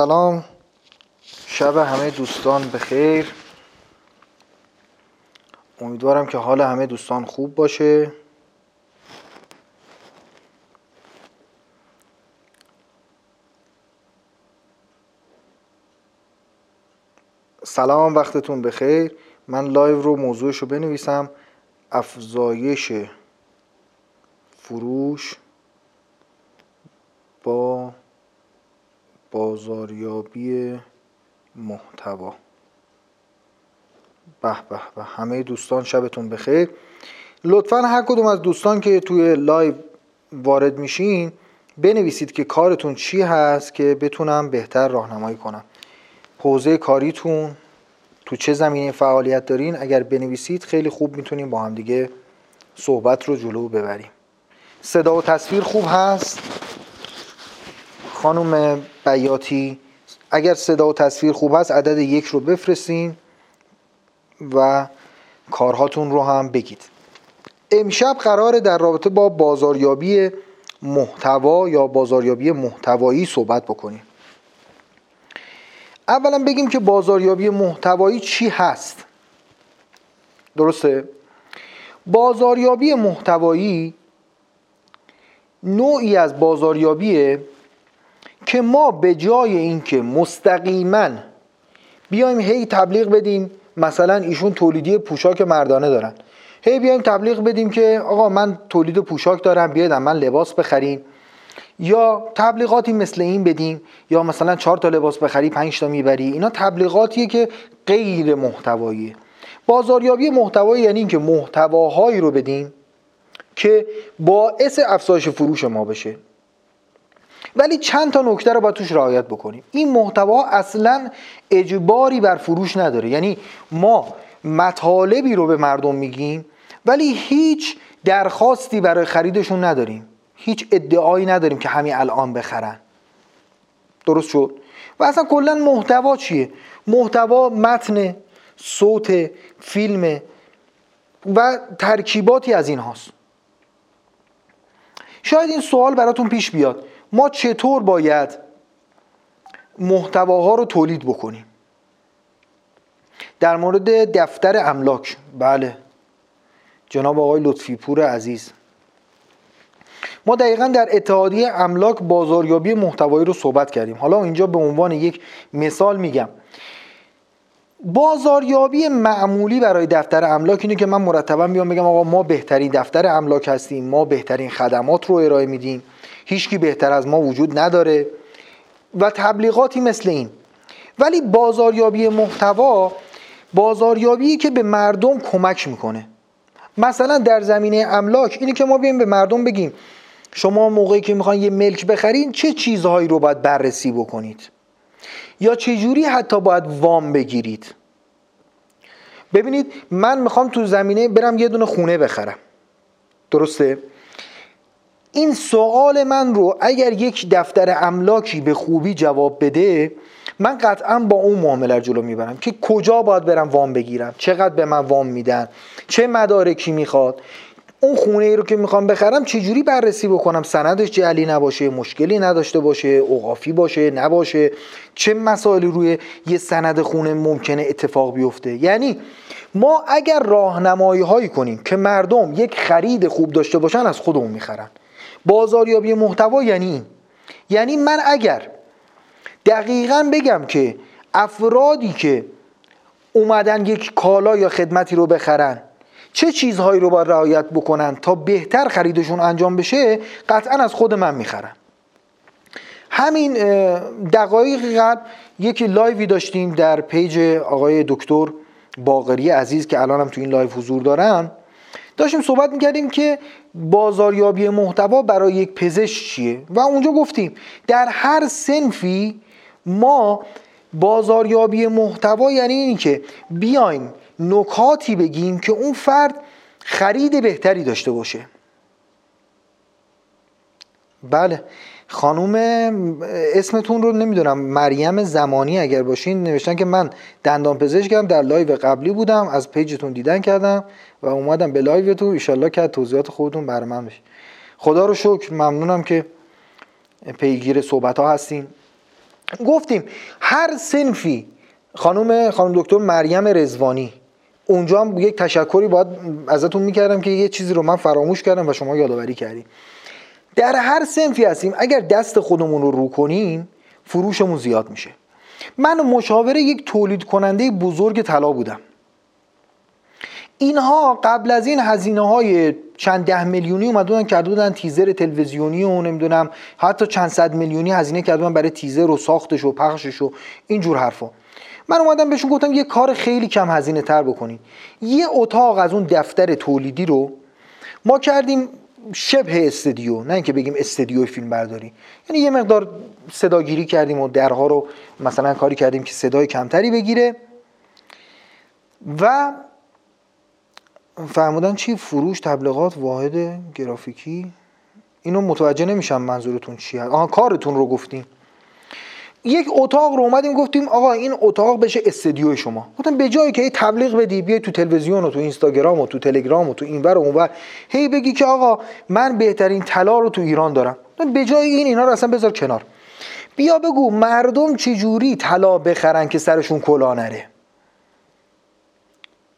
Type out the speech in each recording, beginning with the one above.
سلام. شب همه دوستان بخیر. امیدوارم که حال همه دوستان خوب باشه. سلام وقتتون بخیر. من لایو رو موضوعش رو بنویسم. افزایش فروش با بازاریابی محتوا. به به به همه دوستان شبتون بخیر. لطفا هر کدوم از دوستان که توی live وارد میشین بنویسید که کارتون چی هست که بتونم بهتر راهنمایی کنم. حوزه کاریتون تو چه زمینه فعالیت دارین؟ اگر بنویسید خیلی خوب می‌تونیم با هم دیگه صحبت رو جلو ببریم. صدا و تصویر خوب هست؟ خانم بیاتی اگر صدا و تصویر خوب هست عدد یک رو بفرستین و کارهاتون رو هم بگید. امشب قراره در رابطه با بازاریابی محتوا یا بازاریابی محتوایی صحبت بکنیم. اولا بگیم که بازاریابی محتوایی چی هست. درسته؟ بازاریابی محتوایی نوعی از بازاریابیه که ما به جای اینکه مستقیما بیایم هی تبلیغ بدیم مثلا ایشون تولیدی پوشاک مردانه دارن. هی بیایم تبلیغ بدیم که آقا من تولید پوشاک دارم بیاید من لباس بخرین یا تبلیغاتی مثل این بدیم یا مثلا چهار تا لباس بخری پنج تا می‌بری. اینا تبلیغاتیه که غیر محتواییه. بازاریابی محتوایی یعنی اینکه محتواهایی رو بدیم که باعث افزایش فروش ما بشه. ولی چند تا نکته رو باید توش رعایت بکنیم. این محتوا اصلا اجباری بر فروش نداره. یعنی ما مطالبی رو به مردم میگیم ولی هیچ درخواستی برای خریدشون نداریم. هیچ ادعایی نداریم که همین الان بخرن. درست شد؟ و اصلا کلا محتوا چیه؟ محتوا متن صوت فیلم و ترکیباتی از این هاست شاید این سوال براتون پیش بیاد. ما چطور باید محتواها رو تولید بکنیم؟ در مورد دفتر املاک. بله. جناب آقای لطفی پور عزیز. ما دقیقا در اتحادیه املاک بازاریابی محتوایی رو صحبت کردیم. حالا اینجا به عنوان یک مثال میگم. بازاریابی معمولی برای دفتر املاک اینه که من مرتبا بیام بگم آقا ما بهترین دفتر املاک هستیم ما بهترین خدمات رو ارائه میدیم. هیچکی بهتر از ما وجود نداره و تبلیغاتی مثل این. ولی بازاریابی محتوا بازاریابی که به مردم کمک می‌کنه. مثلا در زمینه املاک اینه که ما بیایم به مردم بگیم شما موقعی که می‌خواین یه ملک بخرین چه چیزهایی رو باید بررسی بکنید؟ یا چه جوری حتی باید وام بگیرید؟ ببینید من می‌خوام تو زمینه برم یه دونه خونه بخرم. درسته؟ این سوال من رو اگر یک دفتر املاکی به خوبی جواب بده من قطعا با اون معامله جلو می‌برم که کجا باید برم وام بگیرم؟ چقدر به من وام میدن؟ چه مدارکی می‌خواد؟ اون خونه ای رو که می‌خوام بخرم چجوری بررسی بکنم؟ سندش جعلی نباشه مشکلی نداشته باشه اوقافی باشه نباشه؟ چه مسائلی روی یه سند خونه ممکنه اتفاق بیفته؟ یعنی ما اگر راهنمایی هایی کنیم که مردم یک خرید خوب داشته باشن از خودمون می‌خرن. بازاریابی محتوا یعنی این. یعنی من اگر دقیقا بگم که افرادی که اومدن یک کالا یا خدمتی رو بخرن چه چیزهایی رو باید رعایت بکنن تا بهتر خریدشون انجام بشه قطعا از خود من می‌خرن همین دقایق قبل یک live ی داشتیم در page آقای دکتر باقری عزیز که الانم تو این live حضور دارن. داشتیم صحبت می‌کردیم که بازاریابی محتوا برای یک پزشک چیه. و اونجا گفتیم در هر صنفی ما بازاریابی محتوا یعنی اینی که بیایم نکاتی بگیم که اون فرد خرید بهتری داشته باشه. بله خانوم اسمتون رو نمی‌دونم مریم زمانی اگر باشین نوشتن که من دندان پزشکم در live قبلی بودم از page تون دیدن کردم. و اومدم به live تون. ایشالله که توضیحات خودتون بر من بشه. خدا رو شکر ممنونم که پیگیر صحبت ها هستین. گفتیم هر سنفی خانم خانم دکتر مریم رزوانی اونجا هم یک تشکری باید ازتون می‌کردم که یه چیزی رو من فراموش کردم و شما یادآوری کردیم در هر سنفی هستیم اگر دست خودمون رو رو کنیم فروشمون زیاد میشه. من مشاور یک تولید کننده بزرگ طلا بودم. اینها قبل از این هزینه های چند ده میلیونی اومدن کرده بودن تیزر تلویزیونی و نمی‌دونم حتی چند صد میلیونی هزینه کرده بودن برای تیزر و ساختش و پخشش و اینجور حرفا. من اومدم بهشون گفتم یه کار خیلی کم هزینه تر بکنین. یه اتاق از اون دفتر تولیدی رو ما کردیم شبه استدیو نه اینکه بگیم استدیو فیلم برداری. یعنی یه مقدار صداگیری کردیم و درها رو مثلا کاری کردیم که صدای کمتری بگیره. و فرمودن چی؟ فروش تبلیغات واحد گرافیکی؟ اینو متوجه نمیشم منظورتون چیه. آها کارتون رو گفتیم یک اتاق رو اومدیم گفتیم آقا این اتاق بشه استدیو شما. گفتم به جایی که تبلیغ بدی بیای تو تلویزیون و تو اینستاگرام و تو تلگرام و تو اینور و اونور هی بگی که آقا من بهترین طلا رو تو ایران دارم. به جای این اینا رو اصلا بذار کنار. بیا بگو مردم چجوری طلا بخرن که سرشون کلا نره؟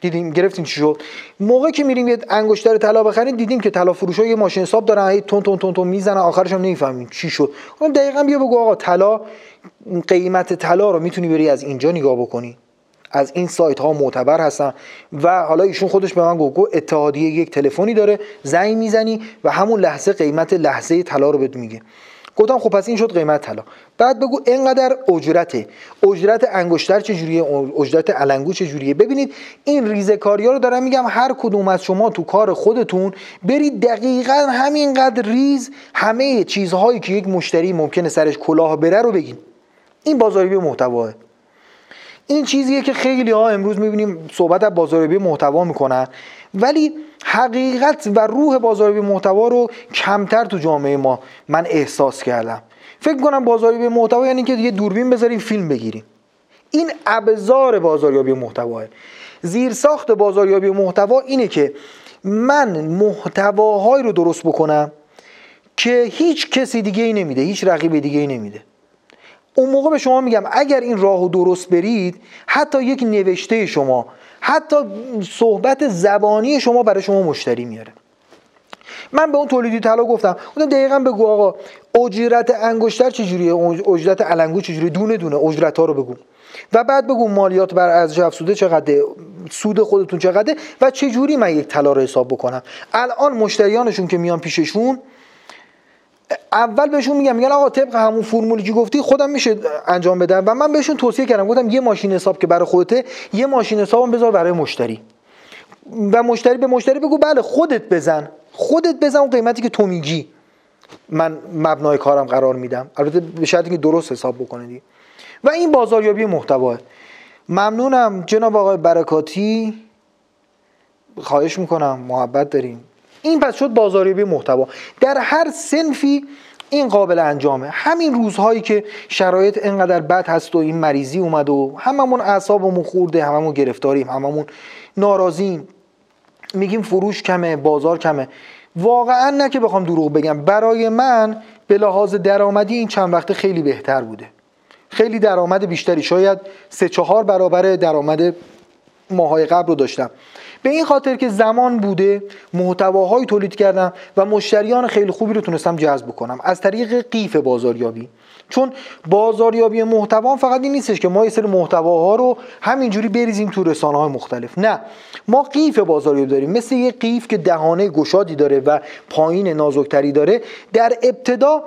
دیدیم گرفتیم چی شد؟ موقع که میریم یه انگشتر طلا بخریم دیدیم که طلا فروش یه ماشین حساب دارن هی تون تون تون تون می‌زنن آخرش هم نمی‌فهمیم چی شد. اون دقیقا بیا بگو آقا طلا قیمت طلا رو می‌تونی بری از اینجا نگاه بکنی. از این سایت ها معتبر هستن و حالا ایشون خودش به من گفت اتحادیه یک تلفنی داره زنگ می‌زنی و همون لحظه قیمت لحظه طلا رو بهت میگه. گفتم خب پس این شد قیمت طلا بعد بگو اینقدر اجرته. اجرت انگشتر چجوریه؟ اجرت علنگو چجوریه؟ ببینید این ریزکاری ها رو دارم میگم هر کدوم از شما تو کار خودتون برید دقیقا همینقدر ریز همه چیزهایی که یک مشتری ممکنه سرش کلاه بره رو بگین. این بازاریابی محتواه. این چیزیه که خیلی ها امروز می‌بینیم صحبت از بازاریابی محتوا می‌کنن. ولی حقیقت و روح بازاریابی محتوا رو کمتر تو جامعه ما من احساس کردم. فکر کنم بازاریابی محتوا یعنی که یه دوربین بذاریم فیلم بگیریم. این ابزار بازاریابی محتواه. زیرساخت بازاریابی محتوا اینه که من محتواهایی رو درست بکنم که هیچ کسی دیگه ای نمیده هیچ رقیب دیگه ای نمیده. اون موقع به شما میگم اگر این راه درست برید حتی یک نوشته شما حتی صحبت زبانی شما برای شما مشتری میاره. من به اون تولیدی طلا گفتم. گفتم دقیقا بگو آقا اجرت انگشتر چجوریه؟ اجرت علنگو چجوریه؟ دونه دونه اجرت ها رو بگو. و بعد بگو مالیات بر ارزش افزوده چقدره؟ سود خودتون چقدره؟ و چجوری من یک طلا رو حساب بکنم؟ الان مشتریانشون که میان پیششون اول بهشون میگم میگن آقا طبق همون فرمولی که گفتی خودم میشه انجام بدم. و من بهشون توصیه کردم گفتم یه ماشین حساب که برای خودته یه ماشین حسابم بذار برای مشتری. و مشتری به مشتری بگو بله خودت بزن. خودت بزن اون قیمتی که تو میگی. من مبنای کارم قرار میدم. البته به شرطی که درست حساب بکنید و این بازاریابی محتوا. ممنونم جناب آقای برکاتی. خواهش می‌کنم محبت داریم این پس شد بازاریابی محتوا. در هر سنفی این قابل انجامه. همین روزهایی که شرایط انقدر بد هست و این مریضی اومد و هممون اعصابمون خورده هممون گرفتاریم هممون ناراضیم. میگیم فروش کمه بازار کمه. واقعا نه که بخوام دروغ بگم. برای من به لحاظ درآمدی این چند وقته خیلی بهتر بوده. خیلی درآمد بیشتری. شاید سه چهار برابر درآمد ماهای قبل رو داشتم. به این خاطر که زمان بوده محتواهایی تولید کردم و مشتریان خیلی خوبی رو تونستم جذب کنم از طریق قیف بازاریابی. چون بازاریابی محتوا فقط این نیستش که ما یه سری محتواها رو همینجوری بریزیم تو رسانه های مختلف. نه. ما قیف بازاریابی داریم. مثل یه قیف که دهانه گشادی داره و پایین نازکتری داره در ابتدا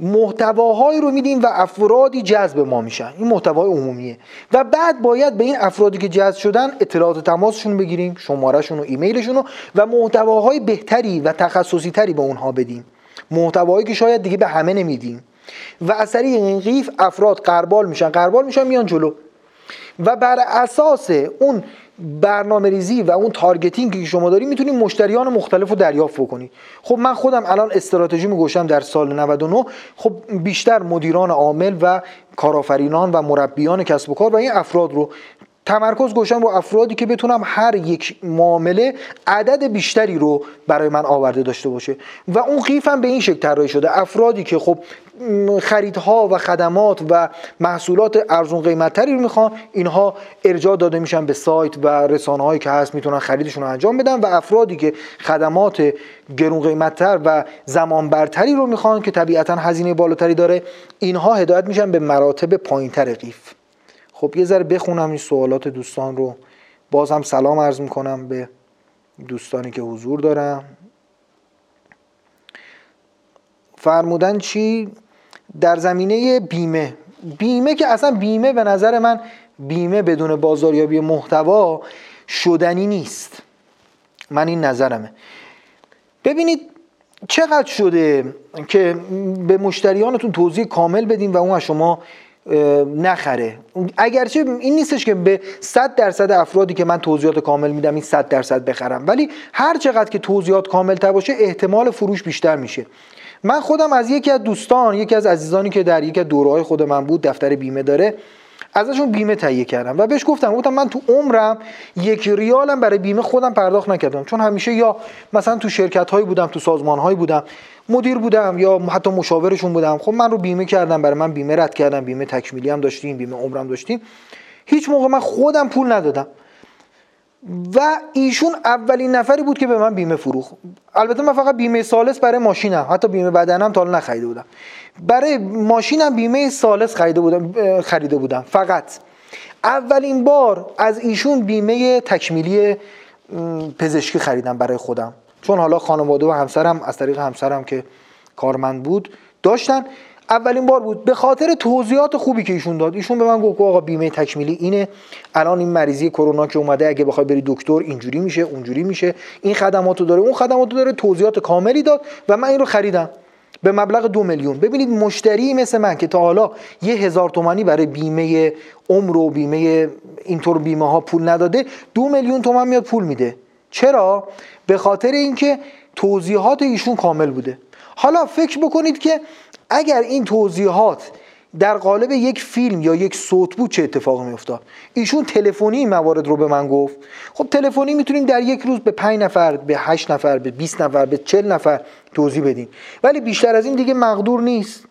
محتواهایی رو میدیم و افرادی جذب ما میشن. این محتوای عمومیه. و بعد باید به این افرادی که جذب شدن اطلاعات تماسشون بگیریم شمارهشون و ایمیلشون رو و محتواهای بهتری و تخصصی تری به اونها بدیم. محتوایی که شاید دیگه به همه نمیدیم. و از طریق این قیف افراد قربال میشن. قربال میشن میان جلو. و بر اساس اون برنامه ریزی و اون targeting که شما داری می‌تونید مشتریان مختلف رو دریافت بکنید خب من خودم الان استراتژی گذاشتم در سال 99 خب بیشتر مدیران عامل و کارآفرینان و مربیان کسب و کار و این افراد رو تمرکز گذاشتم رو افرادی که بتونم هر یک معامله عدد بیشتری رو برای من آورده داشته باشه. و اون قیفم به این شکل طراحی شده. افرادی که خب خریدها و خدمات و محصولات ارزون قیمتتری رو می‌خوان اینها ارجاع داده میشن به سایت و رسانه هایی که هست می‌تونن خریدشون رو انجام بدن و افرادی که خدمات گرون قیمتتر و زمان برتری رو می‌خوان که طبیعتا هزینه بالاتری داره اینها هدایت میشن به مراتب پایینتر قیف. خب یه ذره بخونم این سوالات دوستان رو. باز هم سلام عرض می‌کنم به دوستانی که حضور دارم فرمودن چی؟ در زمینه بیمه. بیمه که اصلا بیمه به نظر من بیمه بدون بازاریابی محتوا شدنی نیست. من این نظرمه. ببینید چقدر شده که به مشتریانتون توضیح کامل بدیم و اون از شما نخره. اگرچه این نیستش که به 100 درصد افرادی که من توضیحات کامل میدم این 100 درصد بخرم. ولی هر چقدر که توضیحات کامل تر باشه احتمال فروش بیشتر میشه. من خودم از یکی از دوستان یکی از عزیزانی که در یکی از دورهای خود من بود دفتر بیمه داره. ازشون بیمه تهیه کردم و بهش گفتم گفتم من تو عمرم یک ریالم برای بیمه خودم پرداخت نکردم. چون همیشه یا مثلا تو شرکت هایی بودم تو سازمان هایی بودم مدیر بودم یا حتی مشاورشون بودم. خب من رو بیمه کردم برای من بیمه رد کردم بیمه تکمیلی هم داشتیم بیمه عمرم داشتیم. هیچ موقع من خودم پول ندادم. و ایشون اولین نفری بود که به من بیمه فروخ البته من فقط بیمه سالس برای ماشینم. حتی بیمه بدنم تا نخریده بودم. برای ماشینم بیمه سالس خریده بودم خریده بودم. فقط. اولین بار از ایشون بیمه تکمیلی پزشکی خریدم برای خودم. چون حالا خانواده و همسرم از طریق همسرم که کارمند بود داشتن. اولین بار بود. به خاطر توضیحات خوبی که ایشون داد. ایشون به من گفت آقا بیمه تکمیلی اینه. الان این مریضی کرونا که اومده اگه بخوای بری دکتر اینجوری میشه اونجوری میشه. این خدماتو داره اون خدماتو داره توضیحات کاملی داد و من این رو خریدم. به مبلغ دو میلیون. ببینید مشتری مثل من که تا حالا یه هزار تومانی برای بیمه عمر و بیمه اینطور بیمه ها پول نداده دو میلیون تومن میاد پول میده. چرا؟ به خاطر اینکه توضیحات ایشون کامل بوده. حالا فکر بکنید که اگر این توضیحات در قالب یک فیلم یا یک صوت بود چه اتفاقی میافتاد؟ ایشون تلفنی موارد رو به من گفت. خب تلفنی می‌تونیم در یک روز به 5 نفر به 8 نفر به 20 نفر به 40 نفر توضیح بدیم. ولی بیشتر از این دیگه مقدور نیست.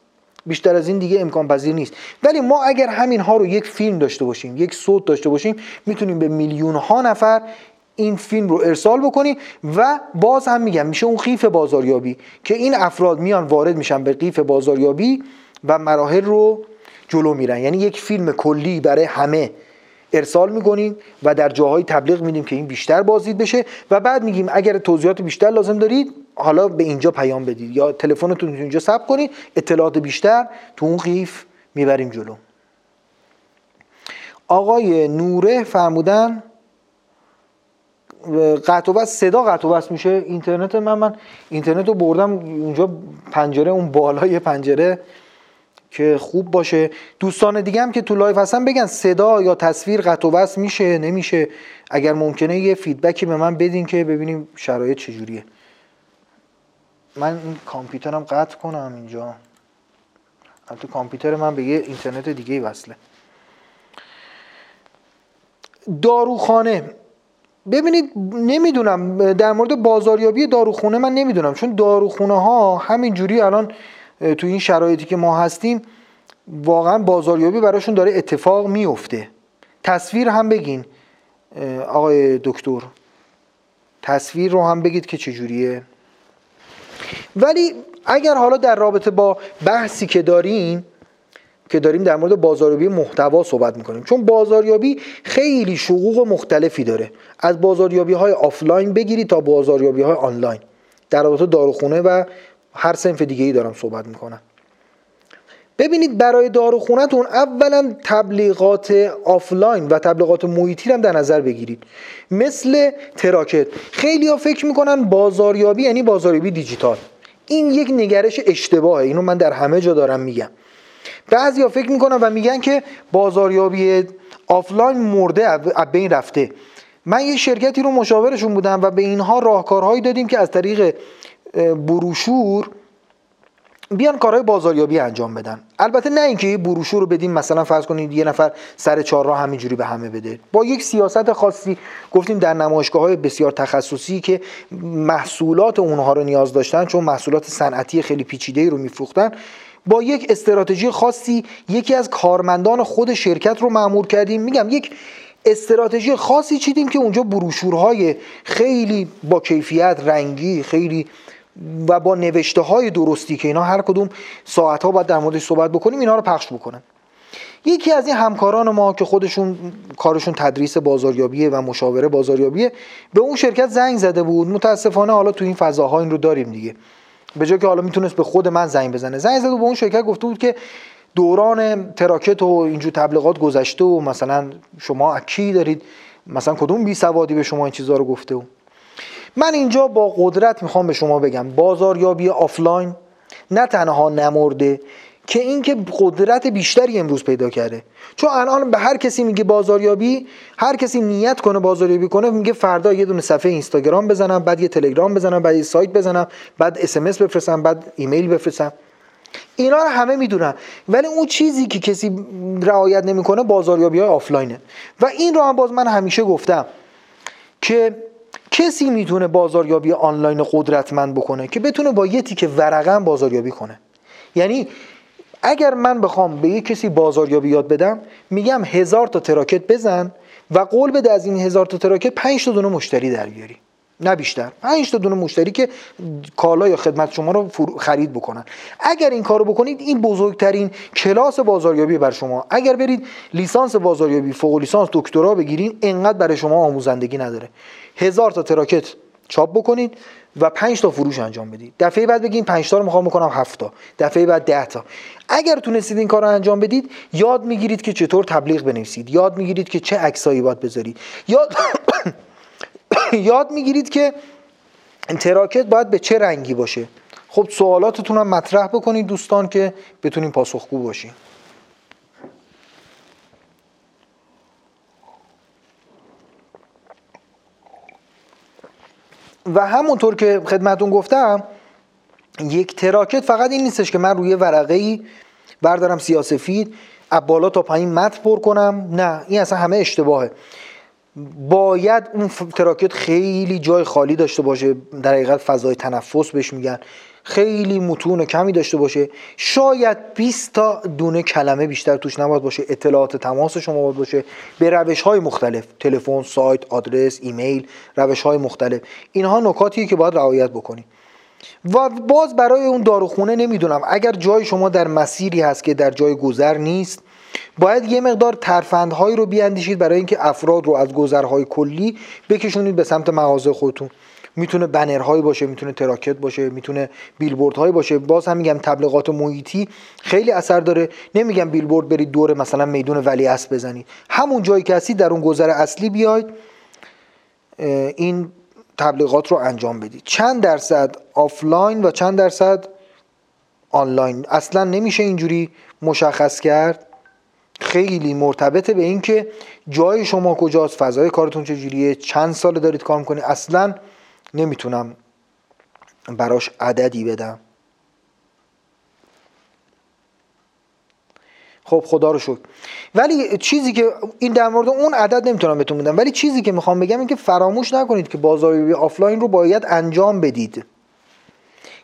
بیشتر از این دیگه امکان پذیر نیست. ولی ما اگر همین ها رو یک فیلم داشته باشیم یک صوت داشته باشیم می‌تونیم به میلیون ها نفر این فیلم رو ارسال بکنی و باز هم میگم میشه اون قیف بازاریابی که این افراد میان وارد میشن به قیف بازاریابی و مراحل رو جلو میرن. یعنی یک فیلم کلی برای همه ارسال می‌کنیم و در جاهای تبلیغ میدیم که این بیشتر بازدید بشه و بعد میگیم اگر توضیحات بیشتر لازم دارید حالا به اینجا پیام بدید یا تلفنتون اینجا ثبت کنید اطلاعات بیشتر تو اون قیف می‌بریم جلو. آقای نوره فرمودن قطع و صدا قطع و میشه. اینترنت من من اینترنت رو بردم اونجا پنجره اون بالای پنجره که خوب باشه. دوستان دیگه هم که تو live هستن بگن صدا یا تصویر قطع و میشه نمیشه. اگر ممکنه یه feedback ی به من بدین که ببینیم شرایط چجوریه. من این کامپیوترم قطع کنم اینجا. البته کامپیوتر من به یه اینترنت دیگه وصله. داروخانه. ببینید نمی‌دونم در مورد بازاریابی داروخونه من نمی‌دونم. چون داروخونه ها همینجوری الان تو این شرایطی که ما هستیم واقعا بازاریابی براشون داره اتفاق میفته تصویر هم بگین آقای دکتر. تصویر رو هم بگید که چجوریه. ولی اگر حالا در رابطه با بحثی که داریم که داریم در مورد بازاریابی محتوا صحبت می‌کنیم. چون بازاریابی خیلی شقوق مختلفی داره. از بازاریابی های آفلاین بگیرید تا بازاریابی های آنلاین. در رابطه داروخونه و هر صنف دیگه ای دارم صحبت می‌کنم. ببینید برای داروخونهتون اولا تبلیغات آفلاین و تبلیغات محیطی هم در نظر بگیرید. مثل تراکت. خیلی ها فکر می‌کنن بازاریابی یعنی بازاریابی دیجیتال. این یک نگرش اشتباهه. اینو من در همه جا دارم میگم. بعضیا فکر می‌کنن و میگن که بازاریابی آفلاین مرده از بین رفته. من یه شرکتی رو مشاورشون بودم و به اینها راهکارهایی دادیم که از طریق بروشور بیان کارهای بازاریابی انجام بدن. البته نه اینکه یه بروشور رو بدیم مثلا فرض کنید یه نفر سر چهار راه همینجوری به همه بده. با یک سیاست خاصی گفتیم در نمایشگاه های بسیار تخصصی که محصولات اونها رو نیاز داشتن چون محصولات صنعتی خیلی پیچیده رو میفروختن با یک استراتژی خاصی یکی از کارمندان خود شرکت رو معمور کردیم. میگم یک استراتژی خاصی چیدیم که اونجا بروشورهای خیلی با کیفیت رنگی خیلی و با نوشته های درستی که اینا هر کدوم ساعت ها باید در موردش صحبت بکنیم اینا رو پخش بکنن. یکی از این همکاران ما که خودشون کارشون تدریس بازاریابیه و مشاوره بازاریابیه به اون شرکت زنگ زده بود. متاسفانه حالا تو این فضاها این رو داریم دیگه. به جای که حالا می‌تونست به خود من زنگ بزنه. زنگ زده و به اون شرکت گفته بود که دوران تراکت و اینجور تبلیغات گذشته و مثلا شما اکی دارید مثلا کدوم بی سوادی به شما این چیزها رو گفته و. من اینجا با قدرت می‌خوام به شما بگم بازاریابی آفلاین نه تنها نمرده که اینکه قدرت بیشتری امروز پیدا کرده. چون الان به هر کسی میگه بازاریابی هر کسی نیت کنه بازاریابی کنه میگه فردا یه دونه صفحه اینستاگرام بزنم بعد یه تلگرام بزنم بعد یه سایت بزنم بعد SMS بفرستم بعد ایمیل بفرستم. اینا رو همه می‌دونن. ولی اون چیزی که کسی رعایت نمی‌کنه بازاریابی های آفلاینه. و این رو هم باز من همیشه گفتم که کسی می‌تونه بازاریابی آنلاین قدرتمند بکنه که بتونه با یه تیکه ورقم بازاریابی کنه. یعنی اگر من بخوام به یه کسی بازاریابی یاد بدم میگم هزار تا تراکت بزن و قول بده از این هزار تا تراکت پنج تا دونه مشتری در بیاری. نه بیشتر. 5 تا دونه مشتری که کالا یا خدمت شما رو خرید بکنن. اگر این کارو بکنید این بزرگترین کلاس بازاریابی بر شما. اگر برید لیسانس بازاریابی فوق لیسانس دکترا بگیرین انقدر برای شما آموزندگی نداره. هزار تا تراکت چاپ بکنید. و 5 تا فروش انجام بدید دفعه بعد بگین 5 تا رو می‌خوام بکنم 7 تا. دفعه بعد 10 تا. اگر تونستید این کار رو انجام بدید یاد می‌گیرید که چطور تبلیغ بنویسید. یاد می‌گیرید که چه عکسایی باید بذارید. یاد یاد می‌گیرید که تراکت باید به چه رنگی باشه. خب سوالاتتون هم مطرح بکنید دوستان که بتونیم پاسخگو باشیم و همونطور که خدمتون گفتم یک تراکت فقط این نیستش که من روی ورقه ای بردارم سیاسفید از بالا تا پایین متن پر کنم. نه این اصلا همه اشتباهه. باید اون تراکت خیلی جای خالی داشته باشه. در حقیقت فضای تنفس بهش میگن. خیلی متون کمی داشته باشه. شاید 20 تا دونه کلمه بیشتر توش نباید باشه. اطلاعات تماس شما باید باشه. به روش های مختلف تلفن سایت آدرس ایمیل روش های مختلف. اینها نکاتیه که باید رعایت بکنید و باز برای اون داروخونه نمی‌دونم. اگر جای شما در مسیری هست که در جای گذر نیست باید یه مقدار ترفندهایی رو بیاندیشید برای اینکه افراد رو از گذرهای کلی بکشونید به سمت مغازه خودتون. می‌تونه بنرهایی باشه می‌تونه تراکت باشه می‌تونه بیلبوردهایی باشه. باز هم میگم تبلیغات محیطی خیلی اثر داره. نمیگم بیلبورد برید دور مثلا میدون ولی استند بزنید همون جایی که هستید در اون گذر اصلی بیاید این تبلیغات رو انجام بدید. چند درصد آفلاین و چند درصد آنلاین؟ اصلا نمیشه اینجوری مشخص کرد. خیلی مرتبطه به اینکه جای شما کجاست فضای کارتون چجوریه چند سال دارید کار می‌کنید. اصلا نمی‌تونم براش عددی بدم. خب خدا رو شکر. ولی چیزی که این در مورد اون عدد نمی‌تونم بهتون بدم. ولی چیزی که می‌خوام بگم این که فراموش نکنید که بازاریابی آفلاین رو باید انجام بدید.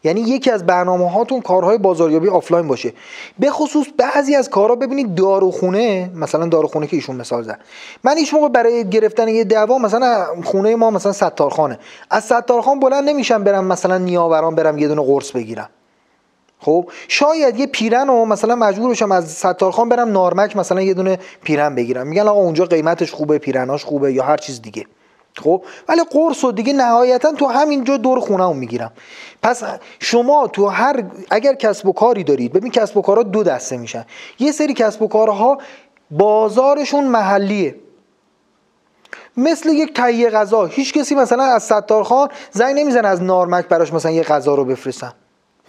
یعنی یکی از برنامه هاتون کارهای بازاریابی آفلاین باشه. به خصوص بعضی از کارها ببینید داروخونه مثلا داروخونه که ایشون مثال زد. من هیچ موقع برای گرفتن یه دعوا مثلا خونه ما مثلا ستارخانه. از ستارخان بلند نمیشم برم مثلا نیاوران برم یه دونه قرص بگیرم. خب شاید یه پیرن و مثلا مجبور بشم از ستارخان برم نارمک مثلا یه دونه پیرن بگیرم. میگن آقا اونجا قیمتش خوبه پیرناش خوبه یا هر چیز دیگه. خب؟ ولی قرص و دیگه نهایتا تو همینجا دور خونه می‌گیرم. پس شما تو هر اگر کسب و کاری دارید ببین کسب و کارها دو دسته میشن. یه سری کسب و کارها بازارشون محلیه. مثل یک تهیه غذا. هیچ کسی مثلا از ستارخان زنگ نمی‌زنه از نارمک براش مثلا یه غذا رو بفرستن.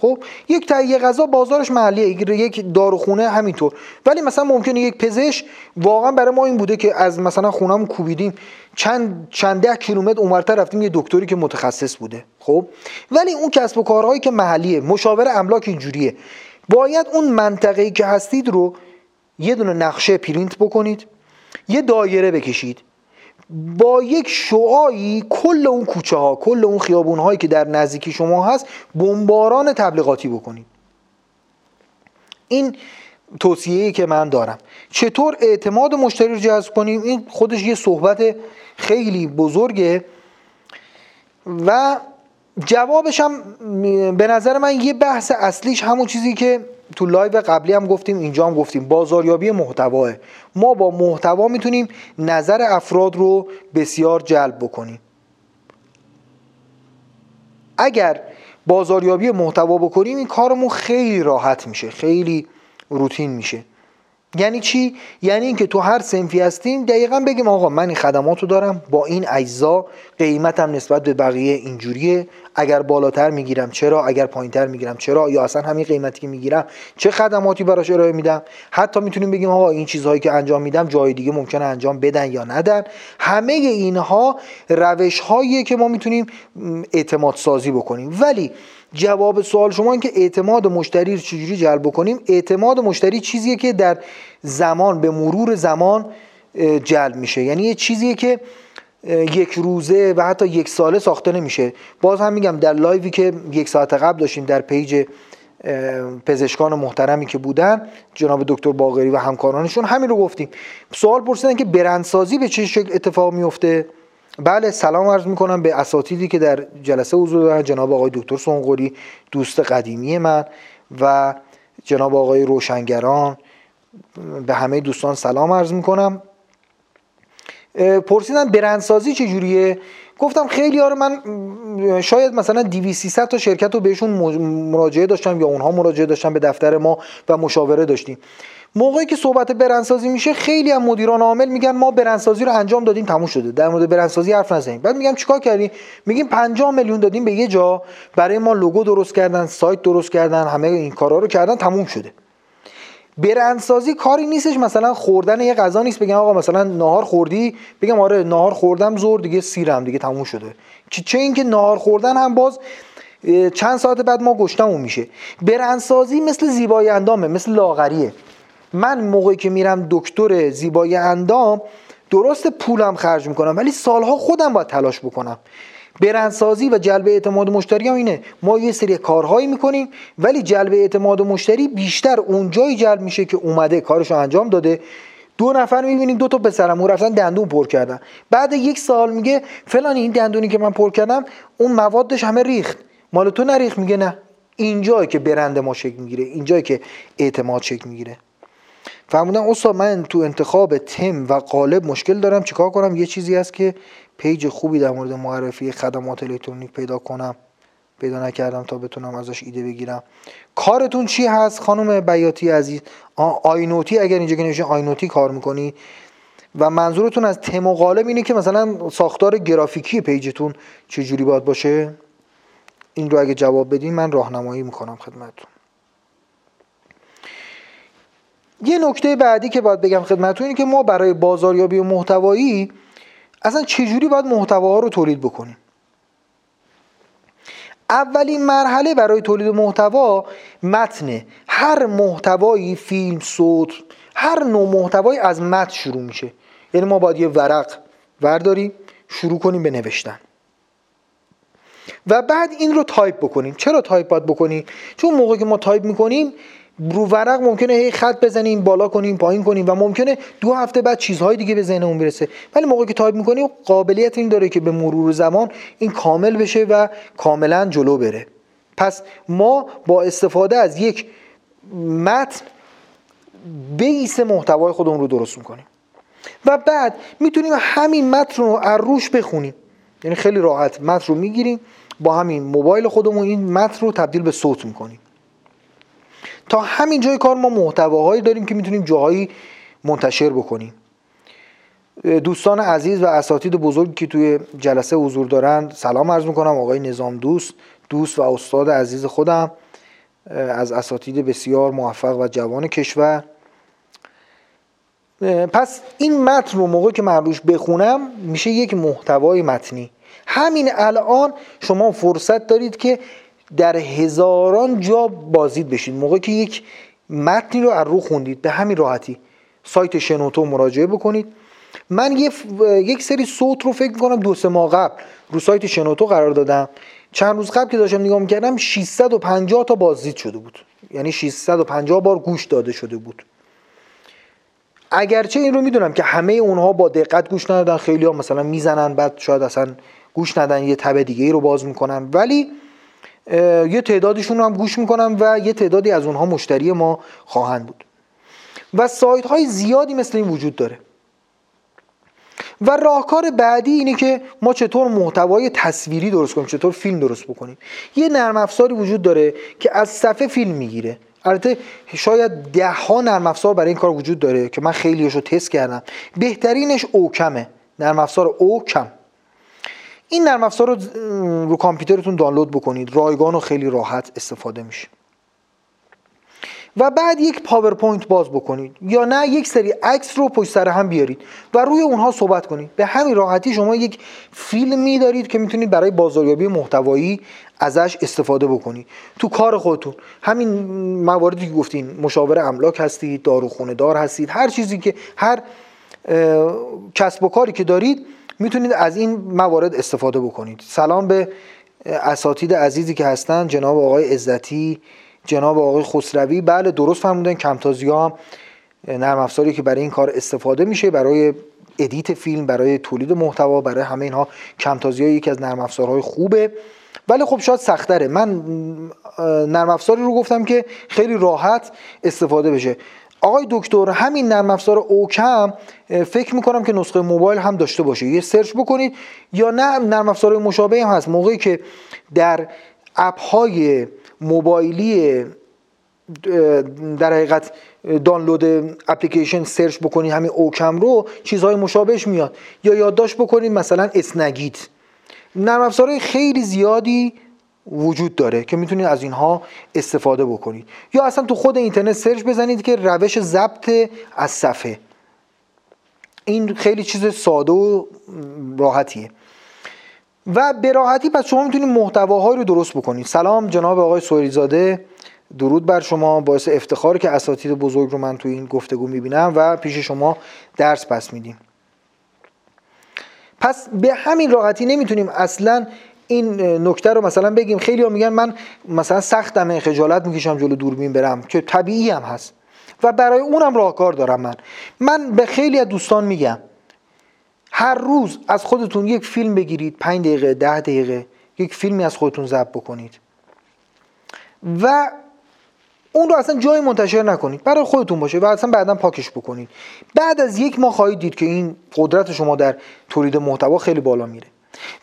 خب یک تهیه غذا بازارش محلیه یک داروخونه همینطور. ولی مثلا ممکنه یک پزشک واقعا برای ما این بوده که از مثلا خونم کوبیدیم چند چند ده کیلومتر اونورتر رفتیم یه دکتری که متخصص بوده. خب ولی اون کسب و کارهایی که محلیه مشاور املاک اینجوریه. باید اون منطقه‌ای که هستید رو یه دونه نقشه پرینت بکنید یه دایره بکشید. با یک شعایی کل اون کوچه ها کل اون خیابون هایی که در نزدیکی شما هست بمباران تبلیغاتی بکنید. این توصیه که من دارم. چطور اعتماد مشتری رو جذب کنیم؟ این خودش یه صحبت خیلی بزرگه و جوابش هم به نظر من یه بحث اصلیش همون چیزی که تو لایو قبلی هم گفتیم اینجا هم گفتیم. بازاریابی محتواه. ما با محتوا می‌تونیم نظر افراد رو بسیار جلب بکنیم. اگر بازاریابی محتوا بکنیم این کارمون خیلی راحت میشه خیلی روتین میشه. یعنی چی؟ یعنی اینکه تو هر سنفی هستیم دقیقا بگیم آقا من این خدمات رو دارم با این اجزا قیمتم نسبت به بقیه اینجوریه. اگر بالاتر می‌گیرم چرا؟ اگر پایینتر می‌گیرم چرا؟ یا اصلا همین قیمتی که می‌گیرم چه خدماتی براش ارائه میدم؟ حتی می‌تونیم بگیم آقا این چیزهایی که انجام میدم جای دیگه ممکنه انجام بدن یا ندن. همه اینها روش هاییه که ما می‌تونیم اعتماد سازی بکنیم. ولی جواب سوال شما این که اعتماد مشتری رو چجوری جلب بکنیم؟ اعتماد مشتری چیزیه که در زمان به مرور زمان جلب میشه. یعنی یه چیزیه که یک روزه و حتی یک ساله ساخته نمیشه. باز هم میگم در live ی که یک ساعت قبل داشتیم در page پزشکان محترمی که بودن جناب دکتر باقری و همکارانشون همین رو گفتیم. سوال پرسیدن که برندسازی به چه شکل اتفاق میفته؟ بله سلام عرض می‌کنم به اساتیدی که در جلسه حضور دارن جناب آقای دکتر سونگوری دوست قدیمی من و جناب آقای روشنگران. به همه دوستان سلام عرض می‌کنم. پرسیدن برندسازی چجوریه؟ گفتم خیلی ها رو من شاید مثلا 200 تا شرکت رو بهشون مراجعه داشتم یا اونها مراجعه داشتم به دفتر ما و مشاوره داشتیم. موقعی که صحبت برندسازی میشه خیلی هم مدیران عامل میگن ما برندسازی رو انجام دادیم تموم شده. در مورد برندسازی حرف نزنیم. بعد میگم چیکار کردیم؟ میگیم 50 میلیون دادیم به یه جا برای ما لوگو درست کردن سایت درست کردن همه این کارا رو کردن تموم شده. برندسازی کاری نیستش مثلا خوردن یه غذا نیست بگم آقا مثلا نهار خوردی؟ بگم آره نهار خوردم زور دیگه سیرم دیگه تموم شده. چه اینکه نهار خوردن هم باز چند ساعت بعد ما گشتمون میشه. برندسازی مثل زیبایی اندامه مثل لاغریه. من موقعی که میرم دکتر زیبایی اندام درست پولم خرج می‌کنم ولی سالها خودم باید تلاش بکنم. برندسازی و جلب اعتماد مشتری هم اینه. ما یه سری کارهایی می‌کنیم ولی جلب اعتماد مشتری بیشتر اونجایی جلب میشه که اومده کارشو انجام داده. دو نفر می‌بینیم دو تا پسرم اون رفتن دندون پر کردن. بعد یک سال میگه فلان این دندونی که من پر کردم اون موادش همه ریخت. مال تو نریخت؟ میگه نه. اینجایی که برند ما شکل می‌گیره اینجایی که اعتماد شکل می‌گیره. فرمودن استاد من تو انتخاب تم و قالب مشکل دارم چیکار کنم؟ یه چیزی هست که page خوبی در مورد معرفی خدمات الکترونیک پیدا کنم پیدا نکردم تا بتونم ازش ایده بگیرم. کارتون چی هست خانم بیاتی عزیز؟ آینوتی اگر اینجا که نوشته آینوتی کار می‌کنی؟ و منظورتون از تم و قالب اینه که مثلا ساختار گرافیکی page تون چجوری باید باشه؟ این رو اگه جواب بدین من راهنمایی می‌کنم خدمتتون. یه نکته بعدی که باید بگم خدمتتون اینه که ما برای بازاریابی و محتوایی اصلا چجوری باید محتواها رو تولید بکنیم؟ اولین مرحله برای تولید محتوا متنه هر محتوایی فیلم صوت هر نوع محتوایی از متن شروع میشه. یعنی ما باید یه ورق ورداریم شروع کنیم به نوشتن. و بعد این رو تایپ بکنیم. چرا تایپ باید بکنیم؟ چون موقعی که ما تایپ می‌کنیم رو ورق ممکنه هی خط بزنیم بالا کنیم پایین کنیم و ممکنه دو هفته بعد چیزهای دیگه به ذهنمون برسه. ولی موقعی که تایپ می‌کنیم قابلیت این داره که به مرور زمان این کامل بشه و کاملا جلو بره. پس ما با استفاده از یک متن بیس محتوای خودمون رو درست می‌کنیم. و بعد می‌تونیم همین متن رو از روش بخونیم. یعنی خیلی راحت متن رو می‌گیریم با همین موبایل خودمون این متن رو تبدیل به صوت می‌کنیم. تا همین جای کار ما محتواهایی داریم که می‌تونیم جاهایی منتشر بکنیم. دوستان عزیز و اساتید بزرگی که توی جلسه حضور دارند سلام عرض می‌کنم. آقای نظام دوست دوست و استاد عزیز خودم از اساتید بسیار موفق و جوان کشور. پس این متن رو موقع که من روش بخونم میشه یک محتوای متنی. همین الان شما فرصت دارید که در هزاران جا بازدید بشید موقع که یک متنی رو از رو خوندید به همین راحتی سایت شنوتو مراجعه بکنید. من یه یک سری صوت رو فکر می‌کنم دو سه ماه قبل رو سایت شنوتو قرار دادم. چند روز قبل که داشتم نگاه می‌کردم 650 تا بازدید شده بود. یعنی 650 بار گوش داده شده بود. اگرچه این رو می‌دونم که همه اونها با دقت گوش ندادن خیلی ها مثلا می‌زنن بعد شاید اصلا گوش ندن یه تبه دیگه ای رو باز می‌کنن. ولی یه تعدادشون رو هم گوش می‌کنن و یه تعدادی از اونها مشتری ما خواهند بود. و سایت های زیادی مثل این وجود داره. و راهکار بعدی اینه که ما چطور محتوای تصویری درست کنیم چطور فیلم درست بکنیم. یه نرم افزاری وجود داره که از صفحه فیلم می‌گیره. البته شاید ده ها نرم افزار برای این کار وجود داره که من خیلیشو تست کردم. بهترینش oCam ه. نرم افزار oCam. این نرم افزار رو رو کامپیوترتون دانلود بکنید. رایگان و خیلی راحت استفاده میشه. و بعد یک پاورپوینت باز بکنید. یا نه یک سری عکس رو پشت سر هم بیارید و روی اونها صحبت کنید. به همین راحتی شما یک فیلمی دارید که می‌تونید برای بازاریابی محتوایی ازش استفاده بکنید. تو کار خودتون. همین مواردی که گفتین مشاور املاک هستید داروخونه دار هستید هر چیزی که هر کسب و کاری که دارید می‌تونید از این موارد استفاده بکنید. سلام به اساتید عزیزی که هستن. جناب آقای عزتی جناب آقای خسروی. بله درست فرمودن کمتازی ها نرم افزاری که برای این کار استفاده میشه برای edit فیلم برای تولید محتوا برای همه اینها Camtasia یکی از نرم افزارهای خوبه. ولی خب شاید سختره. من نرم افزاری رو گفتم که خیلی راحت استفاده بشه. آقای دکتر همین نرم افزار oCam فکر می‌کنم که نسخه موبایل هم داشته باشه. یه search بکنید یا نه نرم افزار مشابه هم هست. موقعی که در اپ های موبایلی در حقیقت دانلود اپلیکیشن search بکنید همین oCam رو چیزهای مشابهش میاد. یا یادداشت بکنید مثلا Snagit. نرم افزارهای خیلی زیادی وجود داره که می‌تونید از اینها استفاده بکنید یا اصلا تو خود اینترنت search بزنید که روش ضبط از صفحه. این خیلی چیز ساده و راحتیه. و به راحتی پس شما می‌تونید محتواهایی رو درست بکنید. سلام جناب آقای سوریزاده درود بر شما. باعث افتخار که اساتید بزرگ رو من تو این گفتگو می‌بینم و پیش شما درس پس میدیم. پس به همین راحتی نمی‌تونیم اصلا این نکته رو مثلا بگیم. خیلی ها میگن من مثلا سختم خجالت می‌کشم جلو دوربین برم که طبیعی هم هست. و برای اونم راهکار دارم من. من به خیلی از دوستان میگم هر روز از خودتون یک فیلم بگیرید پنج دقیقه ده دقیقه یک فیلمی از خودتون ضبط بکنید. و اون رو اصلا جای منتشر نکنید. برای خودتون باشه و اصلا بعدا پاکش بکنید. بعد از یک ماه خواهید دید که این قدرت شما در تولید محتوا خیلی بالا میره.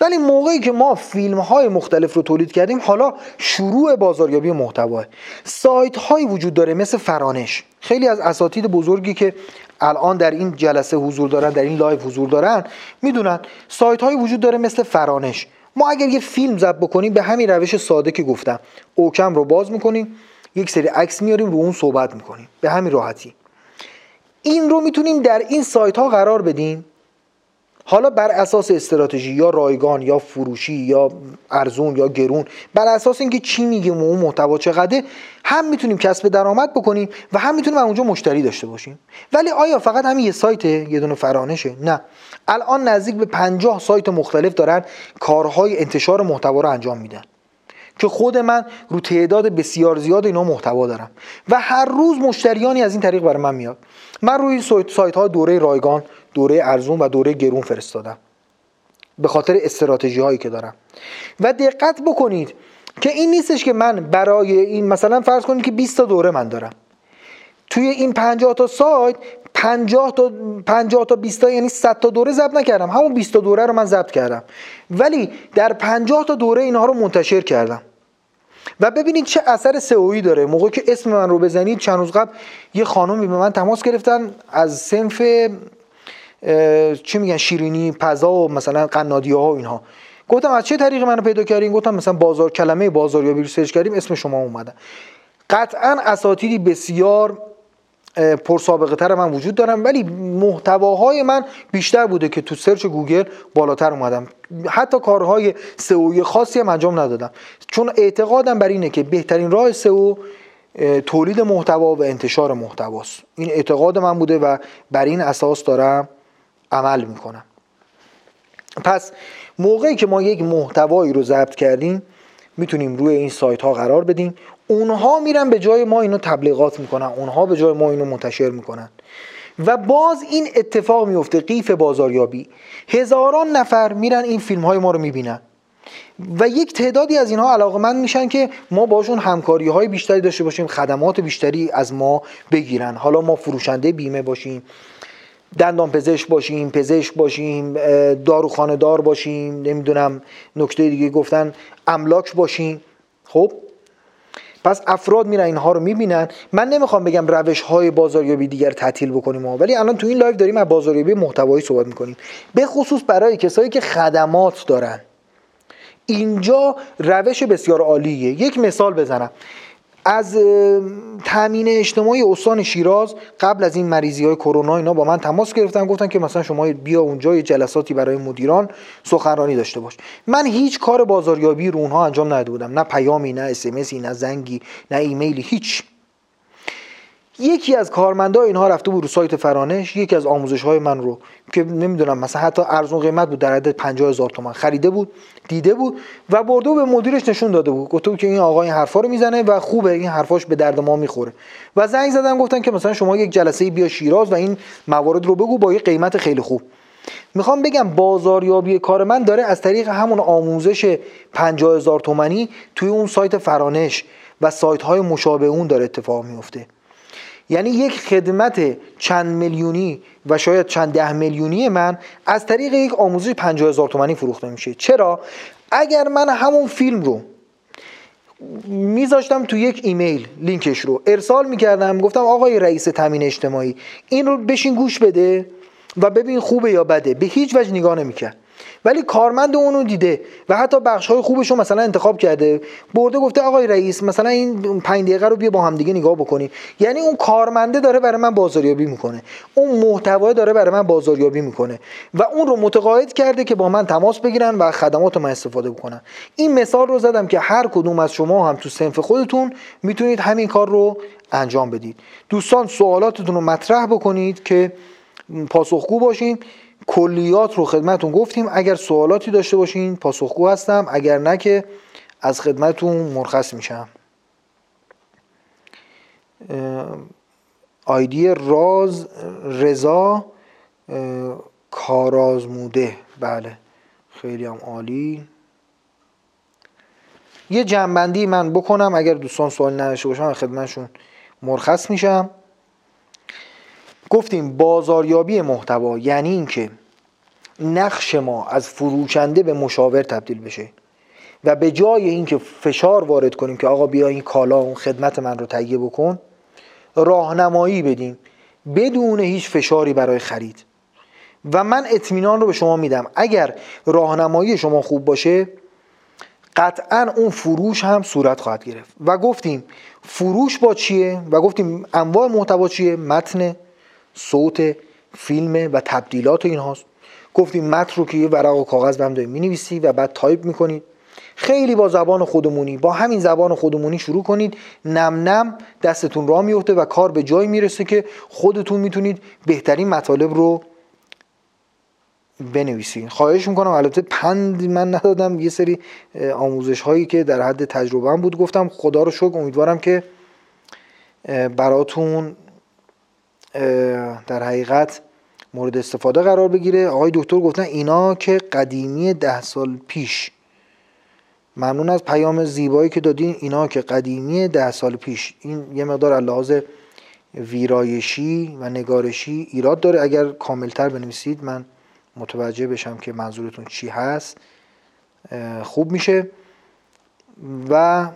ولی موقعی که ما فیلم های مختلف رو تولید کردیم حالا شروع بازاریابی محتوا سایت هایی وجود داره مثل فرانش. خیلی از اساتید بزرگی که الان در این جلسه حضور دارن در این live حضور دارن می‌دونن سایت هایی وجود داره مثل فرانش. ما اگر یه فیلم ضبط بکنیم به همین روش ساده که گفتم. oCam رو باز می‌کنیم یک سری عکس میاریم رو اون صحبت می‌کنیم. به همین راحتی. این رو می‌تونیم در این سایت ها قرار بدیم. حالا بر اساس استراتژی یا رایگان یا فروشی یا ارزون یا گرون بر اساس اینکه چی میگه و اون محتوا چقدره هم می‌تونیم کسب درآمد بکنیم و هم می‌تونیم اونجا مشتری داشته باشیم. ولی آیا فقط همین یه سایت یه دونه فرانشه؟ نه. الان نزدیک به 50 سایت مختلف دارن کارهای انتشار محتوا رو انجام میدن. که خود من رو تعداد بسیار زیاد اینا محتوا دارم. و هر روز مشتریانی از این طریق برای من میاد. من روی سایت ها دوره رایگان دوره ارزون و دوره گرون فرستادم. به خاطر استراتژی هایی که دارم. و دقت بکنید که این نیستش که من برای این مثلا فرض کنید که 20 تا دوره من دارم. توی این 50 تا سایت 50 تا 50 تا 20 تا یعنی 100 تا دوره ضبط نکردم. همون 20 تا دوره رو من ضبط کردم. ولی در 50 تا دوره اینها رو منتشر کردم. و ببینید چه اثر سئویی داره. موقعی که اسم من رو بزنید چند روز قبل یه خانومی به من تماس گرفتن از سنف چی میگن شیرینی پزا و مثلا قنادی ها و اینها. گفتم از چه طریقی منو پیدا کردین؟ گفتم مثلا بازار کلمه بازاریابی رو search کردیم اسم شما اومده. قطعا اساتیدی بسیار پرسابقه تر من وجود دارم ولی محتواهای من بیشتر بوده که تو search گوگل بالاتر اومدم. حتی کارهای سئوی خاصی هم انجام ندادم. چون اعتقادم بر اینه که بهترین راه سئو تولید محتوا و انتشار محتواست. این اعتقاد من بوده و بر این اساس دارم عمل می‌کنم. پس موقعی که ما یک محتوایی رو ضبط کردیم می‌تونیم روی این سایت ها قرار بدیم. اونها میرن به جای ما اینو تبلیغات می‌کنن. اونها به جای ما اینو منتشر می‌کنن. و باز این اتفاق میفته قیف بازاریابی. هزاران نفر میرن این فیلم های ما رو می‌بینن. و یک تعدادی از اینها علاقه من میشن که ما باشون همکاری های بیشتری داشته باشیم خدمات بیشتری از ما بگیرن. حالا ما فروشنده بیمه باشیم. دندان پزشک باشیم پزشک باشیم داروخانه دار باشیم نمی‌دونم نکته دیگه گفتن املاک باشیم. خب؟ پس افراد میرن اینها رو می‌بینن. من نمی‌خوام بگم روش های بازاریابی دیگر تعطیل بکنیم ولی الان تو این live داریم از بازاریابی محتوایی صحبت می‌کنیم. به خصوص برای کسایی که خدمات دارن. اینجا روش بسیار عالیه. یک مثال بزنم. از تامین اجتماعی استان شیراز قبل از این مریضی های کرونا اینا با من تماس گرفتن گفتن که مثلا شما بیا اونجا یه جلساتی برای مدیران سخنرانی داشته باش. من هیچ کار بازاریابی رو اونها انجام نداده بودم. نه پیامی نه اسمسی نه زنگی نه ایمیلی هیچ. یکی از کارمندا اینها رفته بود رو سایت فرانش یکی از آموزش های من رو که نمی‌دونم مثلا حتی ارزون قیمت بود در حد 50 هزار تومن خریده بود دیده بود و برده به مدیرش نشون داده بود. گفته بود که این آقا این حرفا رو می‌زنه و خوبه این حرفاش به درد ما می‌خوره. و زنگ زدن گفتن که مثلا شما یک جلسه بیا شیراز و این موارد رو بگو با یه قیمت خیلی خوب. می‌خوام بگم بازاریابی کار من داره از طریق همون آموزش 50 هزار تومنی توی اون سایت فرانش و سایت های مشابه اون داره اتفاق میفته یعنی یک خدمت چند میلیونی و شاید چند ده میلیونی من از طریق یک آموزش 50 هزار تومانی فروخته میشه. چرا؟ اگر من همون فیلم رو میذاشتم تو یک ایمیل لینکش رو. ارسال می‌کردم گفتم آقای رئیس تامین اجتماعی این رو بشین گوش بده و ببین خوبه یا بده. به هیچ وجه نگاه نمی‌کرد. ولی کارمند اونو دیده و حتی بخش های خوبش رو مثلا انتخاب کرده. برده گفته آقای رئیس مثلا این 5 دقیقه رو بیا با هم دیگه نگاه بکنیم. یعنی اون کارمنده داره برای من بازاریابی می‌کنه. اون محتوا داره برای من بازاریابی می‌کنه. و اون رو متقاعد کرده که با من تماس بگیرن و خدمات من استفاده بکنن. این مثال رو زدم که هر کدوم از شما هم تو سنف خودتون می‌تونید همین کار رو انجام بدید. دوستان سوالاتتون رو مطرح بکنید که پاسخگو باشیم کلیات رو خدمتون گفتیم. اگر سوالاتی داشته باشین پاسخگو هستم. اگر نه که از خدمتون مرخص میشم. آیدی راز رضا کارازموده بله خیلی هم عالی. یه جنبندی من بکنم. اگر دوستان سوال نداشته باشم خدمتشون مرخص میشم. گفتیم بازاریابی محتوا یعنی اینکه نقش ما از فروشنده به مشاور تبدیل بشه و به جای اینکه فشار وارد کنیم که آقا بیا این کالا اون خدمت من رو تهیه بکن راهنمایی بدیم بدون هیچ فشاری برای خرید. و من اطمینان رو به شما میدم. اگر راهنمایی شما خوب باشه قطعا اون فروش هم صورت خواهد گرفت. و گفتیم فروش با چیه؟ و گفتیم انواع محتوا چیه؟ متن. صوت فیلم و تبدیلات این هاست. گفتیم متن رو که یه ورق و کاغذ به هم داریم می‌نویسی و بعد تایپ می‌کنید. خیلی با زبان خودمونی با همین زبان خودمونی شروع کنید. نم نم دستتون راه میفته و کار به جایی می‌رسه که خودتون می‌تونید بهترین مطالب رو بنویسید. خواهش می‌کنم البته پند من ندادم یه سری آموزش هایی که در حد تجربه هم بود گفتم. خدا رو شکر امیدوارم که براتون در حقیقت مورد استفاده قرار بگیره. آقای دکتر گفتن اینا که قدیمی ده سال پیش. ممنون از پیام زیبایی که دادین. اینا که قدیمی ده سال پیش. این یه مقدار لحاظ ویرایشی و نگارشی ایراد داره. اگر کاملتر بنویسید من متوجه بشم که منظورتون چی هست. خوب میشه. و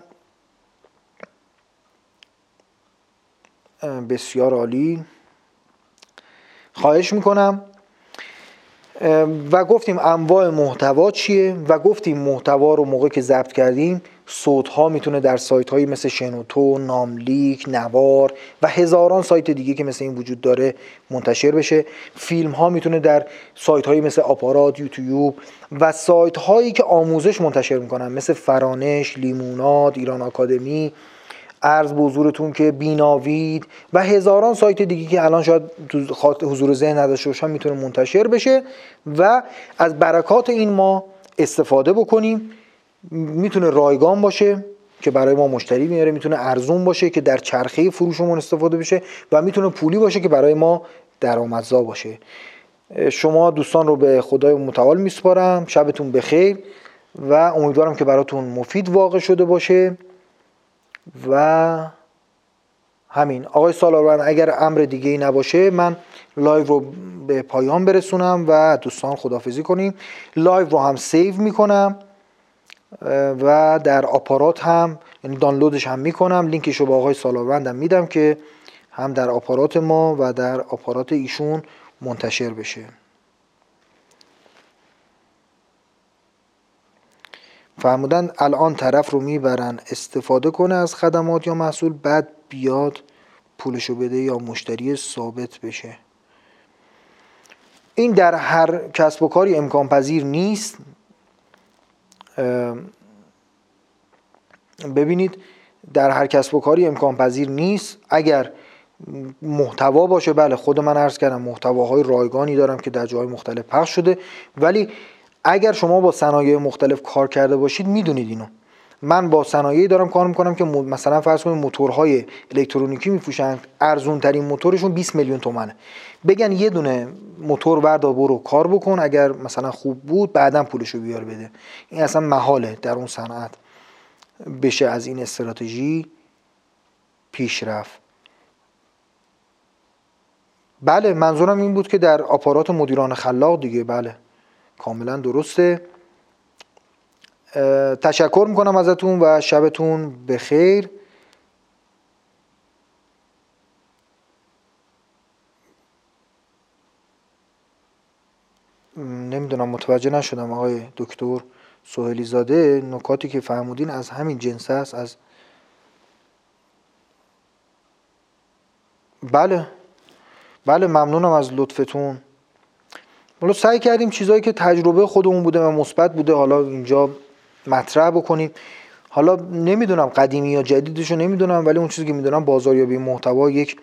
بسیار عالی. خواهش می‌کنم. و گفتیم انواع محتوا چیه؟ و گفتیم محتوا رو موقع که ضبط کردیم صوت ها می‌تونه در سایت هایی مثل شنوتو، ناملیک، نوار و هزاران سایت دیگه که مثل این وجود داره منتشر بشه. فیلم ها می‌تونه در سایت هایی مثل آپارات، یوتیوب و سایت هایی که آموزش منتشر می‌کنن مثل فرانش، لیموناد، ایران آکادمی عرض به حضورتون که بیناوید و هزاران سایت دیگه که الان شاید حضور ذهن نداشته باشن می‌تونه منتشر بشه و از برکات این ما استفاده بکنیم. می‌تونه رایگان باشه که برای ما مشتری میاره می‌تونه ارزون باشه که در چرخه فروشمون استفاده بشه و می‌تونه پولی باشه که برای ما درآمدزا باشه. شما دوستان رو به خدای متعال میسپارم. شبتون بخیر و امیدوارم که براتون مفید واقع شده باشه. و همین. آقای سالاروند اگر امر دیگه ای نباشه من live رو به پایان برسونم و دوستان خدافزی کنیم live رو هم save می‌کنم و در آپارات هم یعنی دانلودش هم می‌کنم. لینکش رو به آقای سالاروندم میدم که هم در آپارات ما و در آپارات ایشون منتشر بشه. فرمودن الان طرف رو می‌برن. استفاده کنه از خدمات یا محصول بعد بیاد پولشو بده یا مشتری ثابت بشه. این در هر کسب و کاری امکان پذیر نیست ببینید در هر کسب و کاری امکان پذیر نیست. اگر محتوا باشه بله خود من عرض کردم محتواهای رایگانی دارم که در جای مختلف پخش شده. ولی اگر شما با صنایع مختلف کار کرده باشید می‌دونید اینو. من با صنایعی دارم کار می‌کنم که مثلا فرض کنید موتورهای الکترونیکی میفروشن ارزون ترین موتورشون 20 میلیون تومنه. بگن یه دونه موتور وردا برو کار بکن اگر مثلا خوب بود بعدا پولشو بیار بده. این اصلا محاله در اون صنعت. بشه از این استراتژی پیش رفت بله منظورم این بود که در آپارات مدیران خلاق دیگه بله. کاملا درسته. تشکر می‌کنم ازتون و شبتون بخیر. نمی‌دونم متوجه نشدم آقای دکتر سوهلی زاده نکاتی که فرمودین از همین جنس است از بله. بله ممنونم از لطفتون. حالا سعی کردیم چیزایی که تجربه خودمون بوده و مثبت بوده حالا اینجا مطرح بکنیم. حالا نمی‌دونم قدیمی یا جدیدشو نمی‌دونم ولی اون چیزی که می‌دونم بازاریابی محتوا یک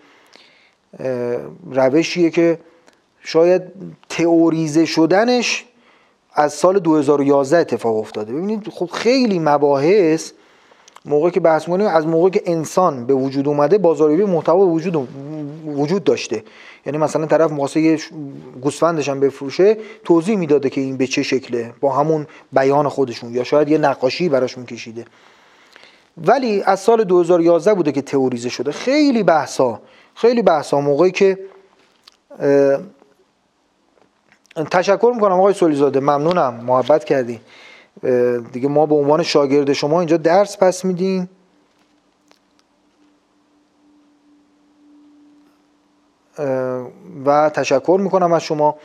روشیه که شاید تئوریزه شدنش از سال 2011 اتفاق افتاده. ببینید خب خیلی مباحث موقعی که بحث می‌کنیم از موقعی که انسان به وجود اومده بازاریابی محتوا وجود وجود داشته. یعنی مثلا طرف یه گوسفندش هم بفروشه توضیح می‌داده که این به چه شکله با همون بیان خودشون یا شاید یه نقاشی براش میکشیده ولی از سال 2011 بوده که تئوریزه شده. خیلی بحثا خیلی بحثا. موقعی که تشکر می‌کنم آقای سولیزاده. ممنونم. محبت کردی. دیگه ما به عنوان شاگرد شما اینجا درس پس میدیم. و تشکر می‌کنم از شما.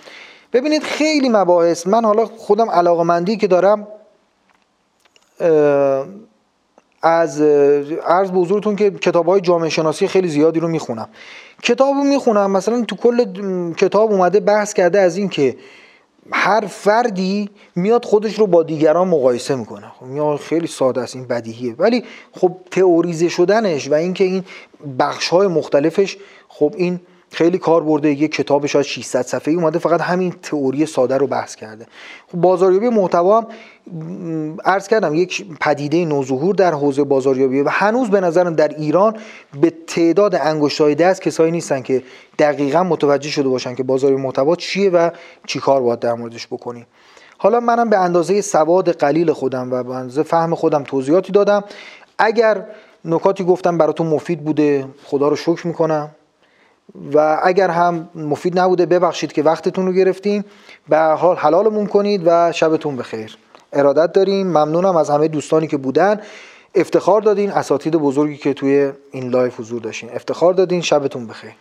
ببینید خیلی مباحث. من حالا خودم علاقمندی که دارم از عرض به حضورتون که کتاب های جامعه شناسی خیلی زیادی رو می‌خونم. کتاب رو می‌خونم. مثلا تو کل کتاب اومده بحث کرده از این که هر فردی میاد خودش رو با دیگران مقایسه می‌کنه. خب خیلی ساده است این بدیهیه. ولی خب تئوریزه شدنش و اینکه این بخش های مختلفش خب این خیلی کار برده یه کتاب شاید 600 صفحه‌ای اومده فقط همین تئوری ساده رو بحث کرده. خب بازاریابی محتوا هم عرض کردم یک پدیده نوظهور در حوزه بازاریابی و هنوز به نظرم در ایران به تعداد انگشتای دست کسایی نیستن که دقیقا متوجه شده باشن که بازاریابی محتوا چیه و چیکار باید در موردش بکنیم. حالا منم به اندازه سواد قلیل خودم و به اندازه فهم خودم توضیحاتی دادم. اگر نکاتی گفتم براتون مفید بوده خدا رو شکر می‌کنم. و اگر هم مفید نبوده ببخشید که وقتتون رو گرفتیم به حال حلالمون کنید و شبتون بخیر. ارادت داریم ممنونم از همه دوستانی که بودن. افتخار دادین اساتید بزرگی که توی این live حضور داشتین. افتخار دادین شبتون بخیر.